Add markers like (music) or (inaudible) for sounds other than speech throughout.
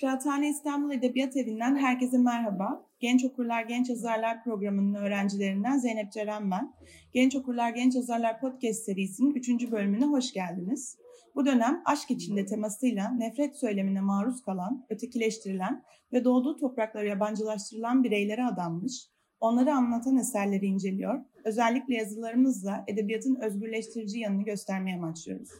Kıraathane İstanbul Edebiyat Evi'nden herkese merhaba. Genç Okurlar Genç Yazarlar programının öğrencilerinden Zeynep Ceren ben. Genç Okurlar Genç Yazarlar podcast serisinin 3. bölümüne hoş geldiniz. Bu dönem aşk içinde temasıyla nefret söylemine maruz kalan, ötekileştirilen ve doğduğu topraklara yabancılaştırılan bireylere adanmış, onları anlatan eserleri inceliyor, özellikle yazılarımızla edebiyatın özgürleştirici yanını göstermeye amaçlıyoruz.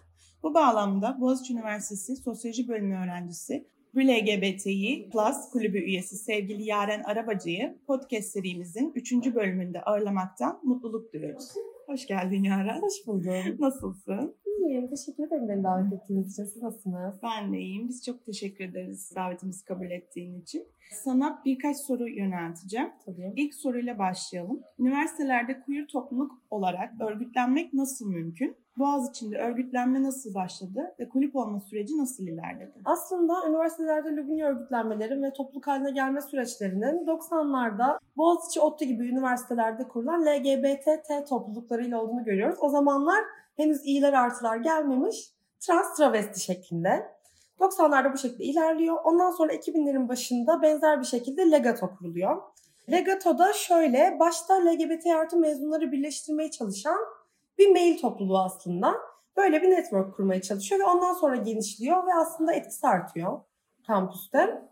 Bu bağlamda Boğaziçi Üniversitesi Sosyoloji Bölümü öğrencisi LGBTİ Plus kulübü üyesi sevgili Yaren Arabacı'yı podcast serimizin 3. bölümünde ağırlamaktan mutluluk duyuyoruz. Hoş geldin Yaren. Hoş buldum. Nasılsın? İyiyim. Teşekkür ederim beni davet ettiğiniz için. Siz nasılsınız? Ben de iyiyim. Biz çok teşekkür ederiz davetimizi kabul ettiğin için. Sana birkaç soru yönelteceğim. Tabii. İlk soruyla başlayalım. Üniversitelerde queer topluluk olarak örgütlenmek nasıl mümkün? Boğaziçi'nde örgütlenme nasıl başladı ve kulüp olma süreci nasıl ilerledi? Aslında üniversitelerde Lubunya örgütlenmeleri ve topluluk haline gelme süreçlerinin 90'larda Boğaziçi, ODTÜ gibi üniversitelerde kurulan LGBT topluluklarıyla olduğunu görüyoruz. O zamanlar henüz iyiler artılar gelmemiş trans travesti şeklinde. 90'larda bu şekilde ilerliyor. Ondan sonra 2000'lerin başında benzer bir şekilde Legato kuruluyor. Legato'da şöyle başta LGBT artı mezunları birleştirmeye çalışan bir mail topluluğu aslında. Böyle bir network kurmaya çalışıyor ve ondan sonra genişliyor ve aslında etkisi artıyor kampüste.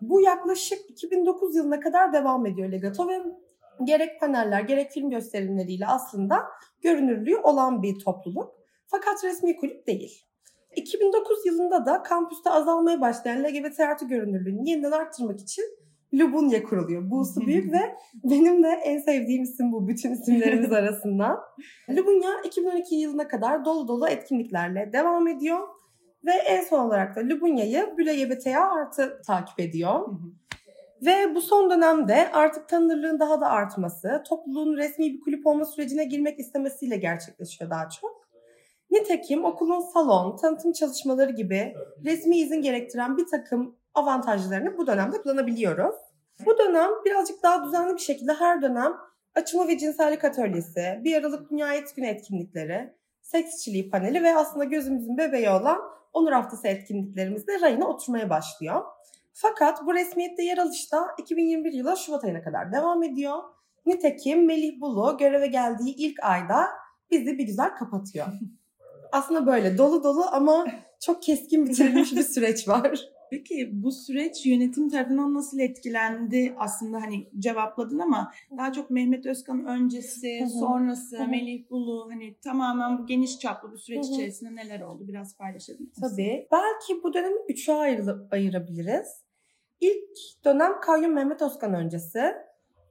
Bu yaklaşık 2009 yılına kadar devam ediyor Legato ve gerek paneller gerek film gösterimleriyle aslında görünürlüğü olan bir topluluk. Fakat resmi kulüp değil. 2009 yılında da kampüste azalmaya başlayan LGBT artı görünürlüğünü yeniden arttırmak için Lubunya kuruluyor. Bu'su büyük ve benim de en sevdiğim isim bu bütün isimlerimiz (laughs) arasında. Lubunya 2012 yılına kadar dolu dolu etkinliklerle devam ediyor. Ve en son olarak da Lubunya'yı BLGBTA artı takip ediyor. Ve bu son dönemde artık tanınırlığın daha da artması, topluluğun resmi bir kulüp olma sürecine girmek istemesiyle gerçekleşiyor daha çok. Nitekim okulun salon, tanıtım çalışmaları gibi resmi izin gerektiren bir takım avantajlarını bu dönemde kullanabiliyoruz. Bu dönem birazcık daha düzenli bir şekilde her dönem açımı ve cinsellik atölyesi, bir Aralık Dünya Et Günü etkinlikleri, seks işçiliği paneli ve aslında gözümüzün bebeği olan Onur Haftası etkinliklerimizde rayına oturmaya başlıyor. Fakat bu resmiyette yer alışta 2021 yılı Şubat ayına kadar devam ediyor. Nitekim Melih Bulu göreve geldiği ilk ayda bizi bir güzel kapatıyor. (laughs) Aslında böyle dolu dolu ama çok keskin bitirilmiş bir süreç var. Peki bu süreç yönetim tarafından nasıl etkilendi? Aslında hani cevapladın ama daha çok Mehmet Özkan öncesi, sonrası. Melih Bulu hani tamamen bu geniş çaplı bir süreç içerisinde neler oldu? Biraz paylaşabilir misin? Tabii. Belki bu dönemi üçe ayrılıp ayırabiliriz. İlk dönem Kayyum Mehmet Özkan öncesi.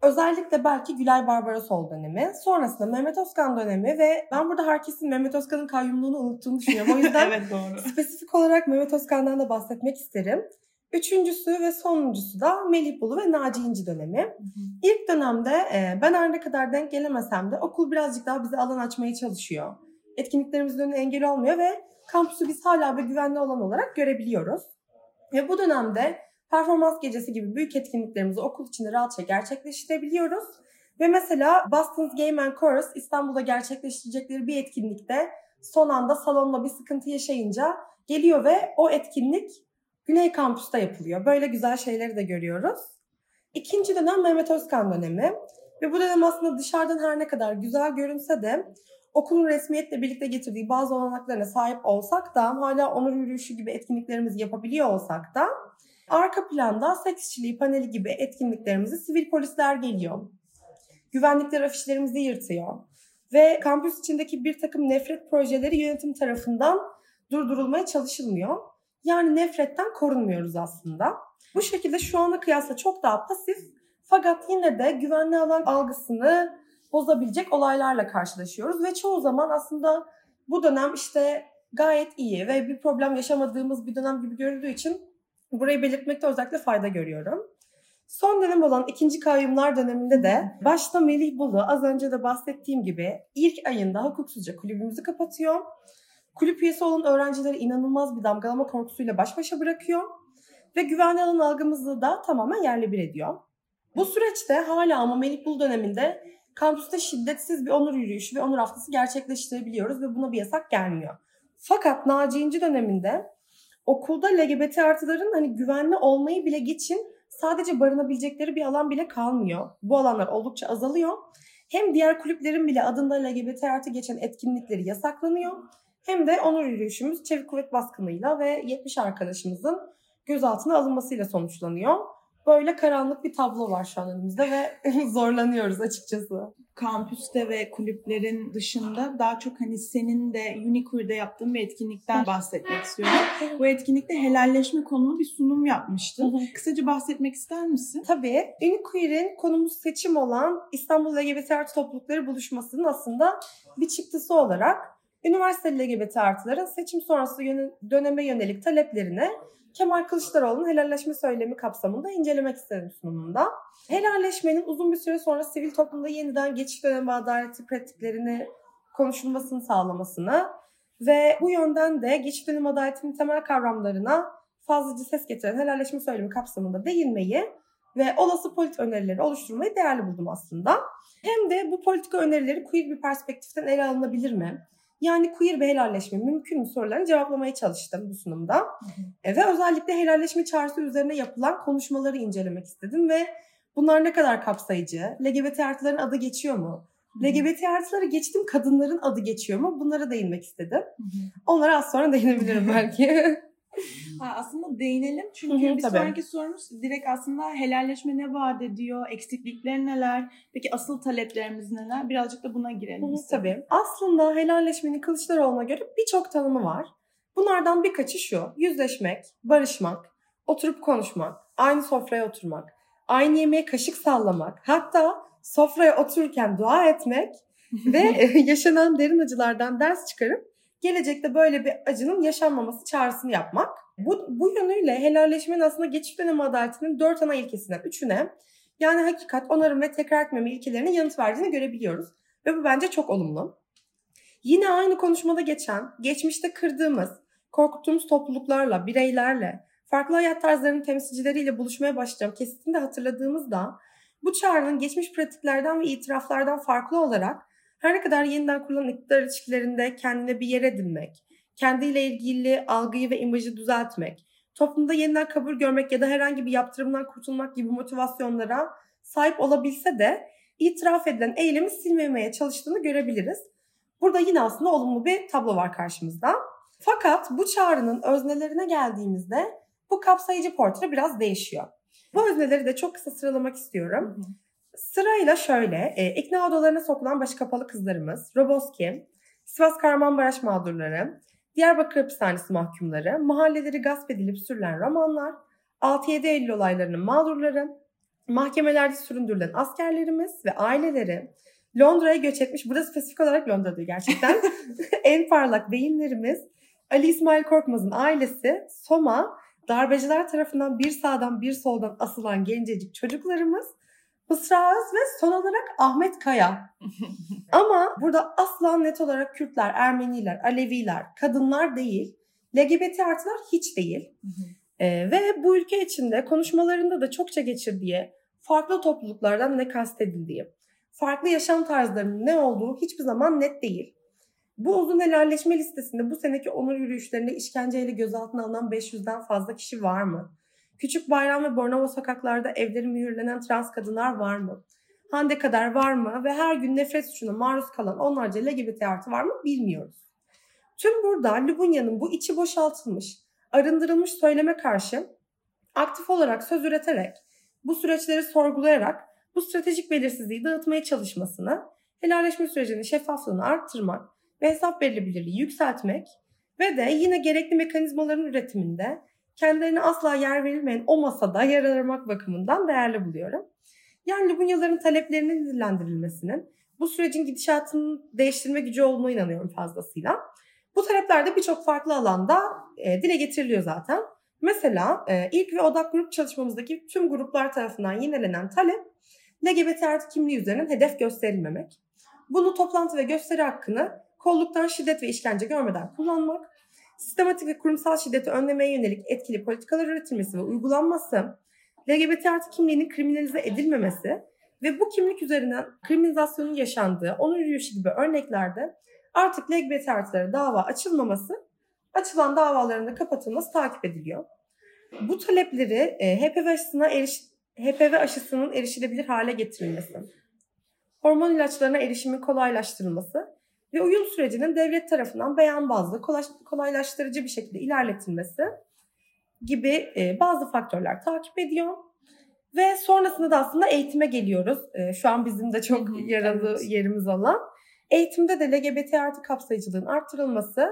Özellikle belki Gülay Barbarosol dönemi. Sonrasında Mehmet Özkan dönemi ve ben burada herkesin Mehmet Özkan'ın kayyumluğunu unuttuğunu düşünüyorum. O (laughs) yüzden evet doğru. spesifik olarak Mehmet Özkan'dan da bahsetmek isterim. Üçüncüsü ve sonuncusu da Melih Bulu ve Naci İnci dönemi. İlk dönemde e, ben her ne kadar denk gelemesem de okul birazcık daha bize alan açmaya çalışıyor. Etkinliklerimizin önüne engel olmuyor ve kampüsü biz hala bir güvenli alan olarak görebiliyoruz. Ve bu dönemde performans gecesi gibi büyük etkinliklerimizi okul içinde rahatça gerçekleştirebiliyoruz. Ve mesela Boston's Game and Chorus İstanbul'da gerçekleştirecekleri bir etkinlikte son anda salonla bir sıkıntı yaşayınca geliyor ve o etkinlik Güney Kampüs'te yapılıyor. Böyle güzel şeyleri de görüyoruz. İkinci dönem Mehmet Özkan dönemi. Ve bu dönem aslında dışarıdan her ne kadar güzel görünse de okulun resmiyetle birlikte getirdiği bazı olanaklarına sahip olsak da hala onur yürüyüşü gibi etkinliklerimizi yapabiliyor olsak da arka planda seks işçiliği paneli gibi etkinliklerimizi sivil polisler geliyor. Güvenlikler afişlerimizi yırtıyor. Ve kampüs içindeki bir takım nefret projeleri yönetim tarafından durdurulmaya çalışılmıyor. Yani nefretten korunmuyoruz aslında. Bu şekilde şu ana kıyasla çok daha pasif fakat yine de güvenli alan algısını bozabilecek olaylarla karşılaşıyoruz ve çoğu zaman aslında bu dönem işte gayet iyi ve bir problem yaşamadığımız bir dönem gibi görüldüğü için burayı belirtmekte özellikle fayda görüyorum. Son dönem olan ikinci kayyumlar döneminde de başta Melih Bulu az önce de bahsettiğim gibi ilk ayında hukuksuzca kulübümüzü kapatıyor. Kulüp üyesi olan öğrencileri inanılmaz bir damgalama korkusuyla baş başa bırakıyor ve güvenli alan algımızı da tamamen yerle bir ediyor. Bu süreçte hala ama Melih Bulu döneminde kampüste şiddetsiz bir onur yürüyüşü ve onur haftası gerçekleştirebiliyoruz ve buna bir yasak gelmiyor. Fakat Naci İnci döneminde okulda LGBT artıların hani güvenli olmayı bile geçin sadece barınabilecekleri bir alan bile kalmıyor. Bu alanlar oldukça azalıyor. Hem diğer kulüplerin bile adında LGBT artı geçen etkinlikleri yasaklanıyor. Hem de onur yürüyüşümüz çevik kuvvet baskınıyla ve 70 arkadaşımızın gözaltına alınmasıyla sonuçlanıyor. Böyle karanlık bir tablo var şu an önümüzde ve (laughs) zorlanıyoruz açıkçası. Kampüste ve kulüplerin dışında daha çok hani senin de Uniqueer'de yaptığın bir etkinlikten bahsetmek istiyorum. Bu etkinlikte helalleşme konulu bir sunum yapmıştın. Kısaca bahsetmek ister misin? Tabii. Uniqueer'in konumuz seçim olan İstanbul LGBT artı toplulukları buluşmasının aslında bir çıktısı olarak üniversiteli LGBT artıların seçim sonrası döneme yönelik taleplerine Kemal Kılıçdaroğlu'nun helalleşme söylemi kapsamında incelemek istedim sunumunda. Helalleşmenin uzun bir süre sonra sivil toplumda yeniden geçiş dönemi adaleti pratiklerini konuşulmasını sağlamasını ve bu yönden de geçiş dönemi adaletinin temel kavramlarına fazlaca ses getiren helalleşme söylemi kapsamında değinmeyi ve olası politika önerileri oluşturmayı değerli buldum aslında. Hem de bu politika önerileri queer bir perspektiften ele alınabilir mi? Yani queer bir helalleşme mümkün mü sorularını cevaplamaya çalıştım bu sunumda. Hı hı. E, ve özellikle helalleşme çağrısı üzerine yapılan konuşmaları incelemek istedim ve bunlar ne kadar kapsayıcı? LGBT artıların adı geçiyor mu? LGBT artıları geçtim kadınların adı geçiyor mu? Bunlara değinmek istedim. Hı hı. Onlara az sonra değinebilirim (laughs) belki. Ha, aslında değinelim çünkü Hı-hı, bir tabii. sonraki sorumuz direkt aslında helalleşme ne vaat ediyor, eksiklikler neler, peki asıl taleplerimiz neler? Birazcık da buna girelim. Hı-hı, tabii. Aslında helalleşmenin Kılıçdaroğlu'na göre birçok tanımı var. Bunlardan birkaçı şu, yüzleşmek, barışmak, oturup konuşmak, aynı sofraya oturmak, aynı yemeğe kaşık sallamak, hatta sofraya otururken dua etmek ve (laughs) (laughs) yaşanan derin acılardan ders çıkarıp gelecekte böyle bir acının yaşanmaması çağrısını yapmak. Bu, bu yönüyle helalleşmenin aslında geçiş dönemi adaletinin dört ana ilkesinden üçüne yani hakikat, onarım ve tekrar etmeme ilkelerine yanıt verdiğini görebiliyoruz. Ve bu bence çok olumlu. Yine aynı konuşmada geçen, geçmişte kırdığımız, korkuttuğumuz topluluklarla, bireylerle, farklı hayat tarzlarının temsilcileriyle buluşmaya başlayacağım kesitini de hatırladığımızda bu çağrının geçmiş pratiklerden ve itiraflardan farklı olarak her ne kadar yeniden kurulan iktidar ilişkilerinde kendine bir yer edinmek, kendiyle ilgili algıyı ve imajı düzeltmek, toplumda yeniden kabul görmek ya da herhangi bir yaptırımdan kurtulmak gibi motivasyonlara sahip olabilse de itiraf edilen eylemi silmemeye çalıştığını görebiliriz. Burada yine aslında olumlu bir tablo var karşımızda. Fakat bu çağrının öznelerine geldiğimizde bu kapsayıcı portre biraz değişiyor. Bu özneleri de çok kısa sıralamak istiyorum. Hı hı. Sırayla şöyle, e, ikna odalarına sokulan başı kapalı kızlarımız, Roboski, Sivas Kahramanmaraş mağdurları, Diyarbakır hapishanesi mahkumları, mahalleleri gasp edilip sürülen romanlar, 6-7 Eylül olaylarının mağdurları, mahkemelerde süründürülen askerlerimiz ve aileleri, Londra'ya göç etmiş, burada spesifik olarak Londra'da gerçekten, (laughs) en parlak beyinlerimiz, Ali İsmail Korkmaz'ın ailesi, Soma, darbeciler tarafından bir sağdan bir soldan asılan gencecik çocuklarımız, Mısra Öz ve son olarak Ahmet Kaya. (laughs) Ama burada asla net olarak Kürtler, Ermeniler, Aleviler, kadınlar değil, LGBT artılar hiç değil. ee, ve bu ülke içinde konuşmalarında da çokça geçirdiği farklı topluluklardan ne kastedildiği, farklı yaşam tarzlarının ne olduğu hiçbir zaman net değil. Bu uzun helalleşme listesinde bu seneki onur yürüyüşlerinde işkenceyle gözaltına alınan 500'den fazla kişi var mı? Küçük Bayram ve Bornova sokaklarda evleri mühürlenen trans kadınlar var mı? Hande kadar var mı ve her gün nefret suçuna maruz kalan onlarca LGBT artı var mı bilmiyoruz. Tüm burada Lubunya'nın bu içi boşaltılmış, arındırılmış söyleme karşı aktif olarak söz üreterek, bu süreçleri sorgulayarak bu stratejik belirsizliği dağıtmaya çalışmasını, helalleşme sürecinin şeffaflığını arttırmak ve hesap verilebilirliği yükseltmek ve de yine gerekli mekanizmaların üretiminde kendilerine asla yer verilmeyen o masada yer aramak bakımından değerli buluyorum. Yani Libunyaların taleplerinin dillendirilmesinin bu sürecin gidişatını değiştirme gücü olduğuna inanıyorum fazlasıyla. Bu talepler de birçok farklı alanda e, dile getiriliyor zaten. Mesela e, ilk ve odak grup çalışmamızdaki tüm gruplar tarafından yinelenen talep LGBT artı kimliği üzerinden hedef gösterilmemek. Bunu toplantı ve gösteri hakkını kolluktan şiddet ve işkence görmeden kullanmak, sistematik ve kurumsal şiddeti önlemeye yönelik etkili politikalar üretilmesi ve uygulanması, LGBT artı kimliğinin kriminalize edilmemesi ve bu kimlik üzerinden kriminalizasyonun yaşandığı onur yürüyüşü gibi örneklerde artık LGBT artılara dava açılmaması açılan davaların da kapatılması takip ediliyor. Bu talepleri e, HPV aşısına eriş, HPV aşısının erişilebilir hale getirilmesi, hormon ilaçlarına erişimin kolaylaştırılması ve uyum sürecinin devlet tarafından beyan bazlı kolaylaştırıcı bir şekilde ilerletilmesi gibi e, bazı faktörler takip ediyor. Ve sonrasında da aslında eğitime geliyoruz. E, şu an bizim de çok yaralı evet. yerimiz olan. Eğitimde de LGBT artı kapsayıcılığın arttırılması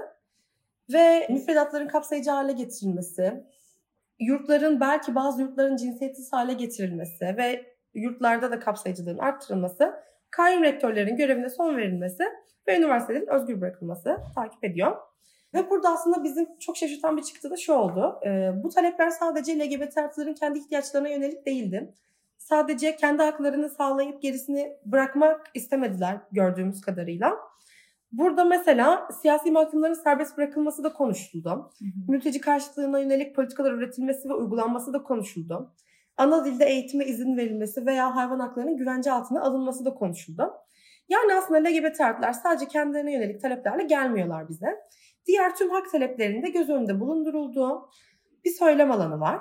ve müfredatların kapsayıcı hale getirilmesi, yurtların belki bazı yurtların cinsiyetsiz hale getirilmesi ve yurtlarda da kapsayıcılığın arttırılması, kayyum rektörlerin görevine son verilmesi ve üniversitelerin özgür bırakılması takip ediyor. Ve burada aslında bizim çok şaşırtan bir çıktı da şu oldu. E, bu talepler sadece LGBT artıların kendi ihtiyaçlarına yönelik değildi. Sadece kendi haklarını sağlayıp gerisini bırakmak istemediler gördüğümüz kadarıyla. Burada mesela siyasi mahkumların serbest bırakılması da konuşuldu. Hı hı. Mülteci karşıtlığına yönelik politikalar üretilmesi ve uygulanması da konuşuldu. Ana dilde eğitime izin verilmesi veya hayvan haklarının güvence altına alınması da konuşuldu. Yani aslında LGBT artılar sadece kendilerine yönelik taleplerle gelmiyorlar bize. Diğer tüm hak taleplerinde göz önünde bulundurulduğu bir söylem alanı var.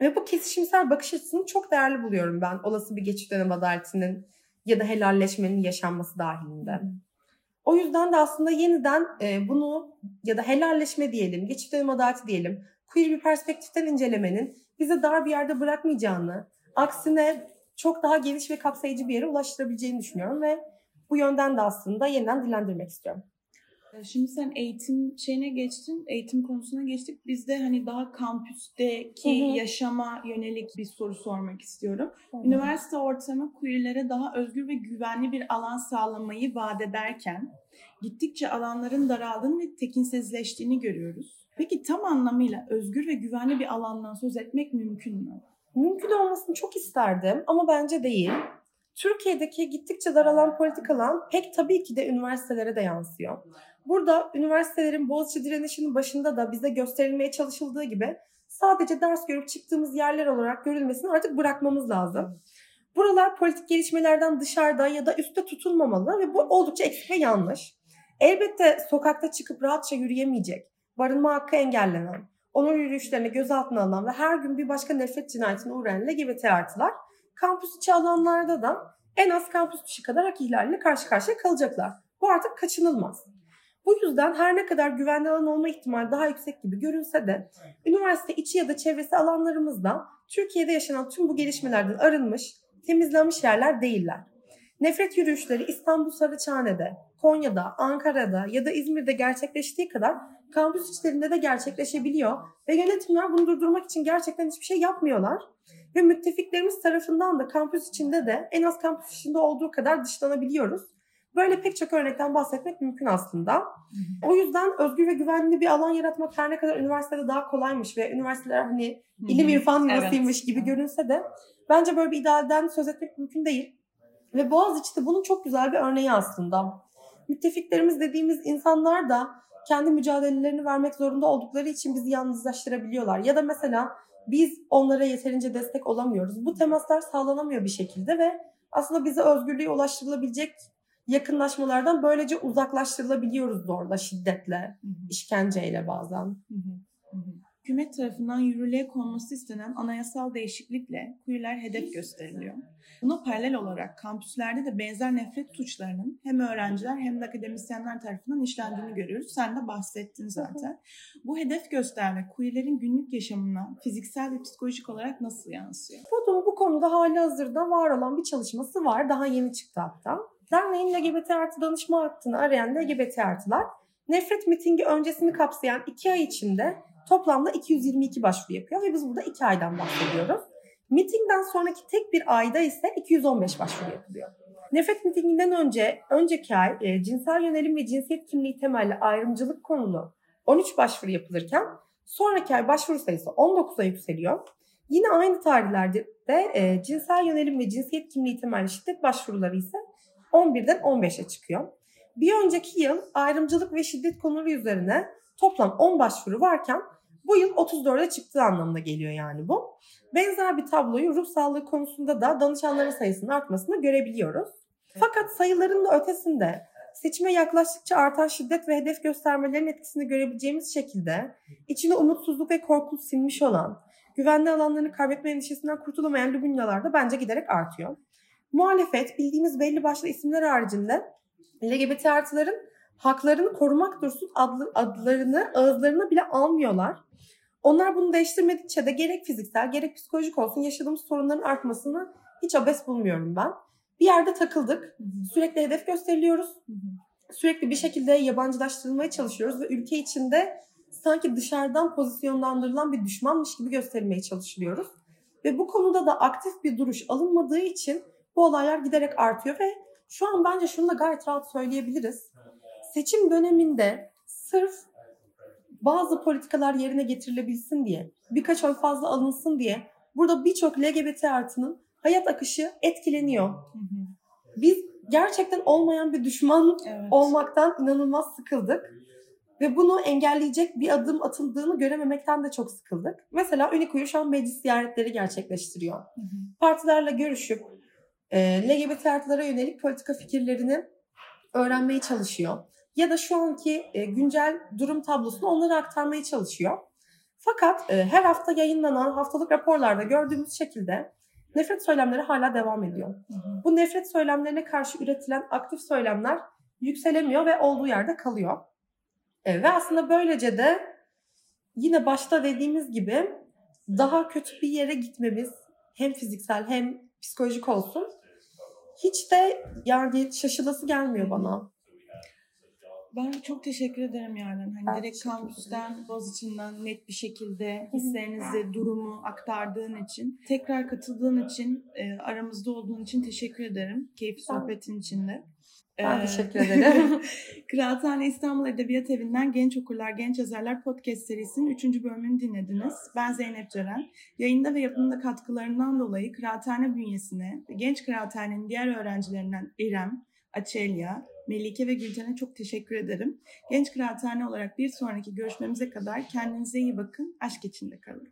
Ve bu kesişimsel bakış açısını çok değerli buluyorum ben olası bir geçiş dönem adaletinin ya da helalleşmenin yaşanması dahilinde. O yüzden de aslında yeniden e, bunu ya da helalleşme diyelim, geçiş dönem adaleti diyelim, queer bir perspektiften incelemenin bize dar bir yerde bırakmayacağını, aksine çok daha geniş ve kapsayıcı bir yere ulaştırabileceğini düşünüyorum ve bu yönden de aslında yeniden dilendirmek istiyorum. Ee, şimdi sen eğitim şeyine geçtin, eğitim konusuna geçtik. Biz de hani daha kampüsteki hı hı. yaşama yönelik bir soru sormak istiyorum. Hı hı. Üniversite ortamı queerlere daha özgür ve güvenli bir alan sağlamayı vaat ederken gittikçe alanların daraldığını ve tekinsizleştiğini görüyoruz. Peki tam anlamıyla özgür ve güvenli bir alandan söz etmek mümkün mü? Mümkün olmasını çok isterdim ama bence değil. Türkiye'deki gittikçe daralan politik alan pek tabii ki de üniversitelere de yansıyor. Burada üniversitelerin Boğaziçi direnişinin başında da bize gösterilmeye çalışıldığı gibi sadece ders görüp çıktığımız yerler olarak görülmesini artık bırakmamız lazım. Buralar politik gelişmelerden dışarıda ya da üstte tutulmamalı ve bu oldukça eksik ve yanlış. Elbette sokakta çıkıp rahatça yürüyemeyecek, barınma hakkı engellenen, onur yürüyüşlerine gözaltına alınan ve her gün bir başka nefret cinayetine uğrayan LGBT artılar kampüs içi alanlarda da en az kampüs dışı kadar hak ihlaliyle karşı karşıya kalacaklar. Bu artık kaçınılmaz. Bu yüzden her ne kadar güvenli alan olma ihtimali daha yüksek gibi görünse de üniversite içi ya da çevresi alanlarımızda Türkiye'de yaşanan tüm bu gelişmelerden arınmış, temizlenmiş yerler değiller. Nefret yürüyüşleri İstanbul Saraçhane'de, Konya'da, Ankara'da ya da İzmir'de gerçekleştiği kadar kampüs içlerinde de gerçekleşebiliyor ve yönetimler bunu durdurmak için gerçekten hiçbir şey yapmıyorlar. Ve müttefiklerimiz tarafından da kampüs içinde de en az kampüs içinde olduğu kadar dışlanabiliyoruz. Böyle pek çok örnekten bahsetmek mümkün aslında. O yüzden özgür ve güvenli bir alan yaratmak her ne kadar üniversitede daha kolaymış ve üniversiteler hani ilim irfan yuvasıymış evet. gibi görünse de bence böyle bir idealden söz etmek mümkün değil. Ve Boğaziçi de bunun çok güzel bir örneği aslında. Müttefiklerimiz dediğimiz insanlar da kendi mücadelelerini vermek zorunda oldukları için bizi yalnızlaştırabiliyorlar. Ya da mesela biz onlara yeterince destek olamıyoruz. Bu temaslar sağlanamıyor bir şekilde ve aslında bize özgürlüğe ulaştırılabilecek yakınlaşmalardan böylece uzaklaştırılabiliyoruz zorla, şiddetle, işkenceyle bazen. Hükümet tarafından yürürlüğe konması istenen anayasal değişiklikle queerler hedef gösteriliyor. Buna paralel olarak kampüslerde de benzer nefret suçlarının hem öğrenciler hem de akademisyenler tarafından işlendiğini görüyoruz. Sen de bahsettin zaten. Bu hedef gösterme queerlerin günlük yaşamına fiziksel ve psikolojik olarak nasıl yansıyor? Podum bu konuda hali hazırda var olan bir çalışması var. Daha yeni çıktı hatta. Derneğin LGBT artı danışma hattını arayan LGBT artılar nefret mitingi öncesini kapsayan iki ay içinde toplamda 222 başvuru yapıyor ve biz burada iki aydan bahsediyoruz. Mitingden sonraki tek bir ayda ise 215 başvuru yapılıyor. Nefret mitinginden önce, önceki ay e, cinsel yönelim ve cinsiyet kimliği temelli ayrımcılık konulu 13 başvuru yapılırken sonraki ay başvuru sayısı 19'a yükseliyor. Yine aynı tarihlerde de e, cinsel yönelim ve cinsiyet kimliği temelli şiddet başvuruları ise 11'den 15'e çıkıyor. Bir önceki yıl ayrımcılık ve şiddet konuları üzerine toplam 10 başvuru varken bu yıl 34'e çıktığı anlamına geliyor yani bu. Benzer bir tabloyu ruh sağlığı konusunda da danışanların sayısının artmasını görebiliyoruz. Fakat sayıların da ötesinde seçime yaklaştıkça artan şiddet ve hedef göstermelerin etkisini görebileceğimiz şekilde içine umutsuzluk ve korku sinmiş olan, güvenli alanlarını kaybetme endişesinden kurtulamayan Lubunyalar da bence giderek artıyor. Muhalefet bildiğimiz belli başlı isimler haricinde LGBT artıların haklarını korumak dursun adlı, adlarını ağızlarına bile almıyorlar. Onlar bunu değiştirmedikçe de gerek fiziksel gerek psikolojik olsun yaşadığımız sorunların artmasını hiç abes bulmuyorum ben. Bir yerde takıldık. Sürekli hedef gösteriliyoruz. Sürekli bir şekilde yabancılaştırılmaya çalışıyoruz ve ülke içinde sanki dışarıdan pozisyonlandırılan bir düşmanmış gibi gösterilmeye çalışılıyoruz. Ve bu konuda da aktif bir duruş alınmadığı için bu olaylar giderek artıyor ve şu an bence şunu da gayet rahat söyleyebiliriz. Seçim döneminde sırf bazı politikalar yerine getirilebilsin diye, birkaç oy fazla alınsın diye burada birçok LGBT artının hayat akışı etkileniyor. Biz gerçekten olmayan bir düşman evet. olmaktan inanılmaz sıkıldık. Ve bunu engelleyecek bir adım atıldığını görememekten de çok sıkıldık. Mesela Ünikuyu şu an meclis ziyaretleri gerçekleştiriyor. Hı hı. Partilerle görüşüp e, LGBT artılara yönelik politika fikirlerini öğrenmeye çalışıyor. Ya da şu anki e, güncel durum tablosunu onlara aktarmaya çalışıyor. Fakat e, her hafta yayınlanan haftalık raporlarda gördüğümüz şekilde nefret söylemleri hala devam ediyor. Bu nefret söylemlerine karşı üretilen aktif söylemler yükselemiyor ve olduğu yerde kalıyor. E, ve aslında böylece de yine başta dediğimiz gibi daha kötü bir yere gitmemiz hem fiziksel hem psikolojik olsun hiç de yani şaşılası gelmiyor bana. Ben çok teşekkür ederim yani. Hani ben direkt kampüsten, Boğaziçi'nden net bir şekilde hislerinizi, durumu aktardığın için, tekrar katıldığın için, e, aramızda olduğun için teşekkür ederim. Keyifli sohbetin içinde. Ben teşekkür ederim. (laughs) (laughs) Kıraathane İstanbul Edebiyat Evi'nden Genç Okurlar, Genç Yazarlar Podcast serisinin 3. bölümünü dinlediniz. Ben Zeynep Ceren. Yayında ve yapımında katkılarından dolayı Kıraathane bünyesine Genç Kıraathane'nin diğer öğrencilerinden İrem, Açelya, Melike ve Gülten'e çok teşekkür ederim. Genç Kıraathane olarak bir sonraki görüşmemize kadar kendinize iyi bakın, aşk içinde kalın.